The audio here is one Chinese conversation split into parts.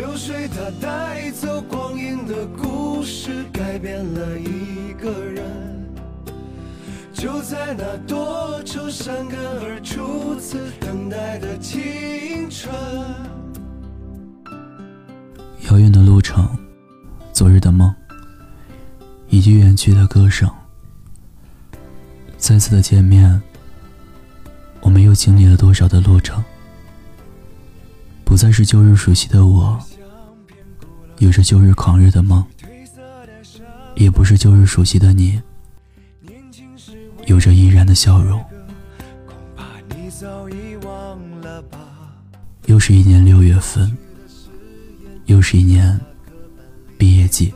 流水它带走光阴的故事，改变了一个人。就在那多愁善感而初次等待的青春。遥远的路程，昨日的梦，以及远去的歌声。再次的见面，我们又经历了多少的路程？不再是旧日熟悉的我，有着旧日狂热的梦，也不是旧日熟悉的你，有着依然的笑容。又是一年六月份，又是一年毕业季，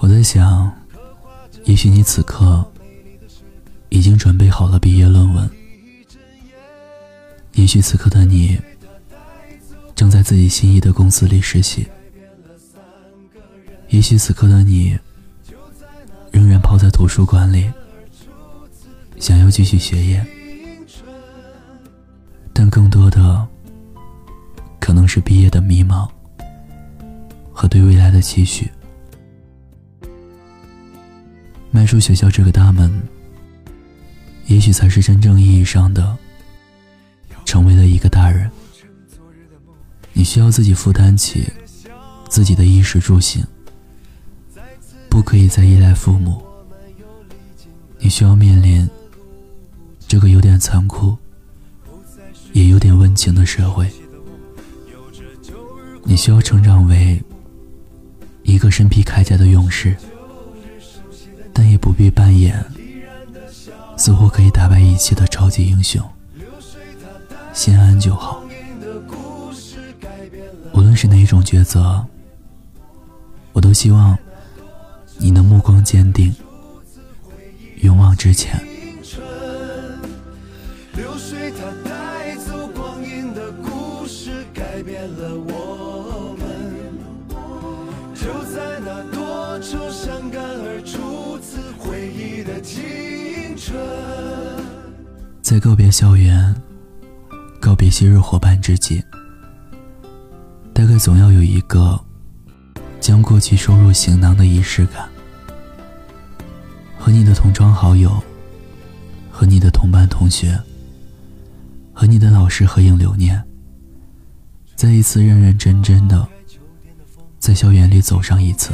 我在想。也许你此刻已经准备好了毕业论文，也许此刻的你正在自己心仪的公司里实习，也许此刻的你仍然泡在图书馆里，想要继续学业，但更多的可能是毕业的迷茫和对未来的期许。迈出学校这个大门，也许才是真正意义上的成为了一个大人。你需要自己负担起自己的衣食住行，不可以再依赖父母。你需要面临这个有点残酷，也有点温情的社会。你需要成长为一个身披铠甲的勇士。但也不必扮演似乎可以打败一切的超级英雄，心安就好。无论是哪一种抉择，我都希望你能目光坚定，勇往直前。流水它带走光阴的故事，改变了我们。就在那多愁善感而初次回忆的青春。在告别校园、告别昔日伙伴之际，大概总要有一个将过去收入行囊的仪式感。和你的同窗好友、和你的同班同学、和你的老师合影留念，再一次认认真真的在校园里走上一次。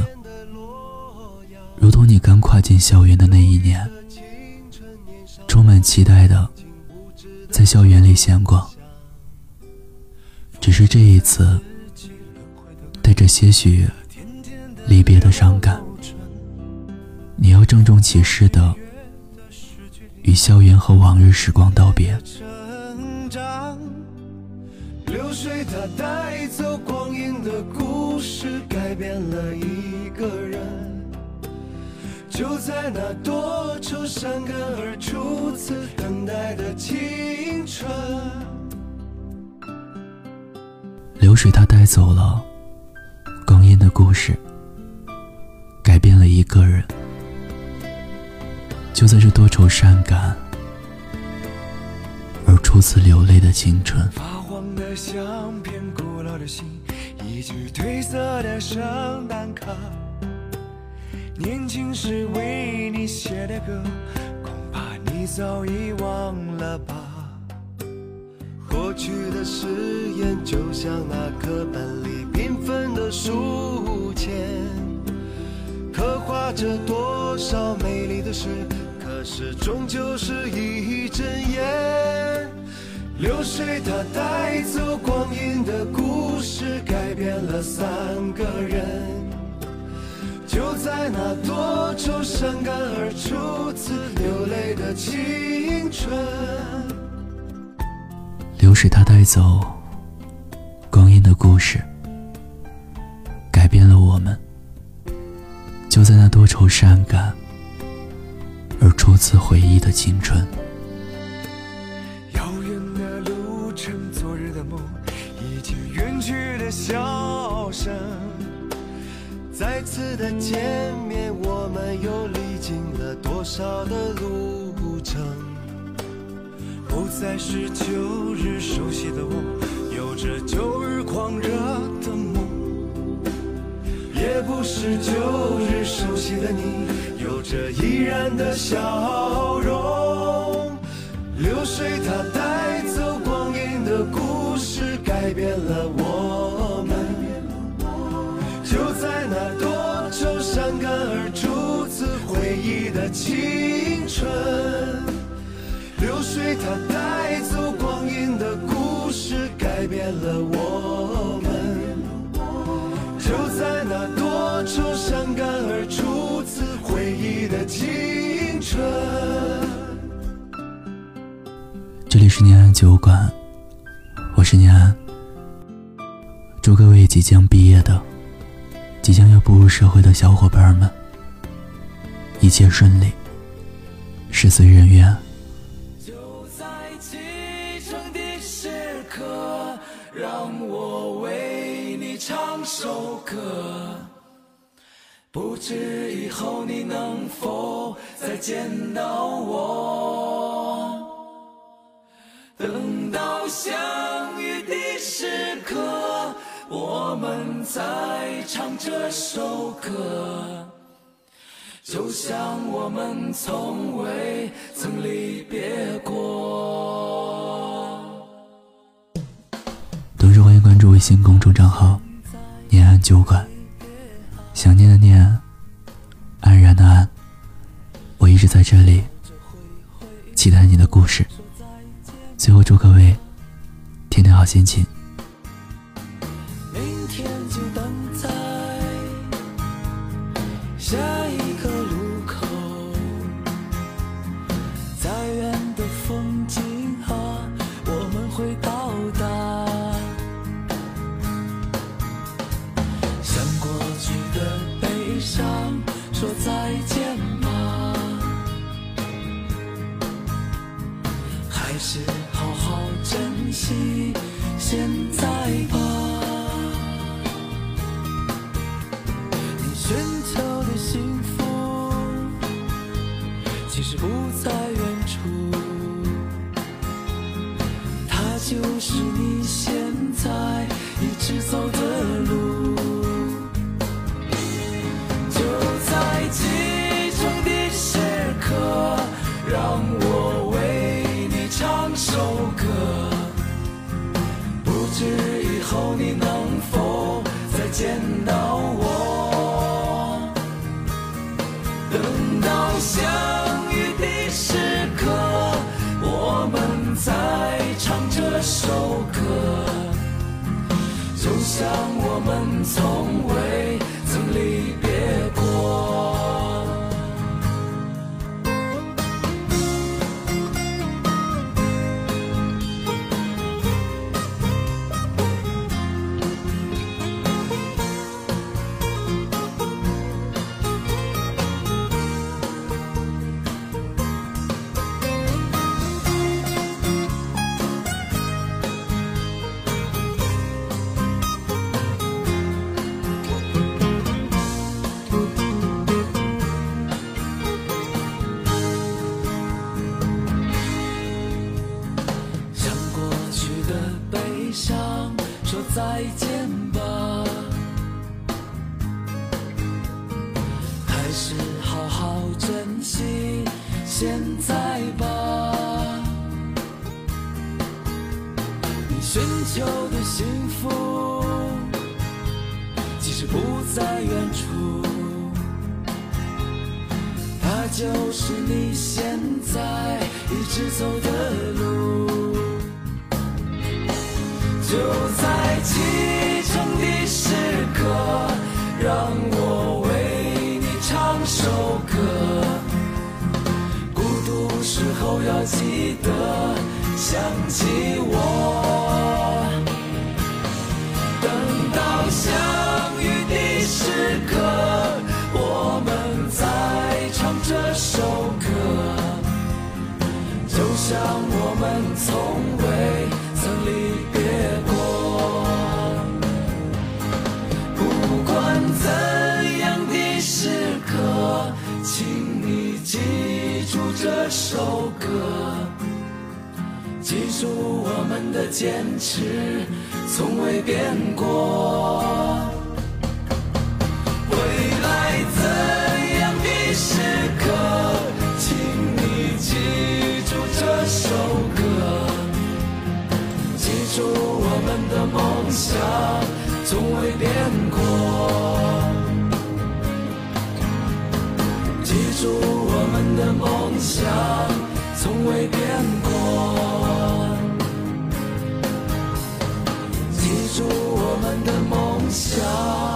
如同你刚跨进校园的那一年，充满期待的在校园里闲逛。只是这一次，带着些许离别的伤感，你要郑重其事的与校园和往日时光道别。流水它带走光阴的故事，改变了一个人。就在那多愁善感而初次等待的青春，水它带走了光阴的故事，改变了一个人。就在这多愁善感而初次流泪的青春。发黄的相片，古老的信，一句褪色的圣诞卡。年轻时为你写的歌，恐怕你早已忘了吧。过去的誓言，就像那课本里缤纷的书签，刻画着多少美丽的诗，可是终究是一阵烟。流水它带走光阴的故事，改变了三个人。就在那多愁善感而初次流泪的青春，是他带走光阴的故事，改变了我们，就在那多愁善感而初次回忆的青春。遥远的路程，昨日的梦，已经远去的笑声。再次的见面，我们又历经了多少的路程？不再是旧日熟悉的我，有着旧日狂热的梦；也不是旧日熟悉的你，有着依然的笑容。流水它带走光阴的故事，改变了我们。就在那多愁善感而初次回忆的青春，流水它带走光阴的故事，改变了我们。就在那多愁善感而初次回忆的青春。这里是念安酒馆，我是念安。祝各位即将毕业的。即将要步入社会的小伙伴们，一切顺利，事随人愿。让我为你唱首歌。不知以后你能否再见到我？等到相遇的时刻。我们再唱这首歌，就像我们从未曾离别过。注微信公众账号“念安酒馆”，想念的念，安然的安，我一直在这里，期待你的故事。最后祝各位天天好心情。坚强像我们从未曾离别。说再见吧，还是好好珍惜现在吧。你寻求的幸福，其实不在远处，它就是你现在一直走的路。就不要记得想起我等到相遇的时刻我们再唱这首歌就像我们从未曾离别过不管怎样的时刻请你记记住我们的坚持从未变过。未来怎样的时刻，请你记住这首歌，记住我们的梦想从未变过，记住我们的梦想从未变过，记住我们的梦想。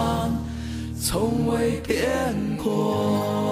从未变过。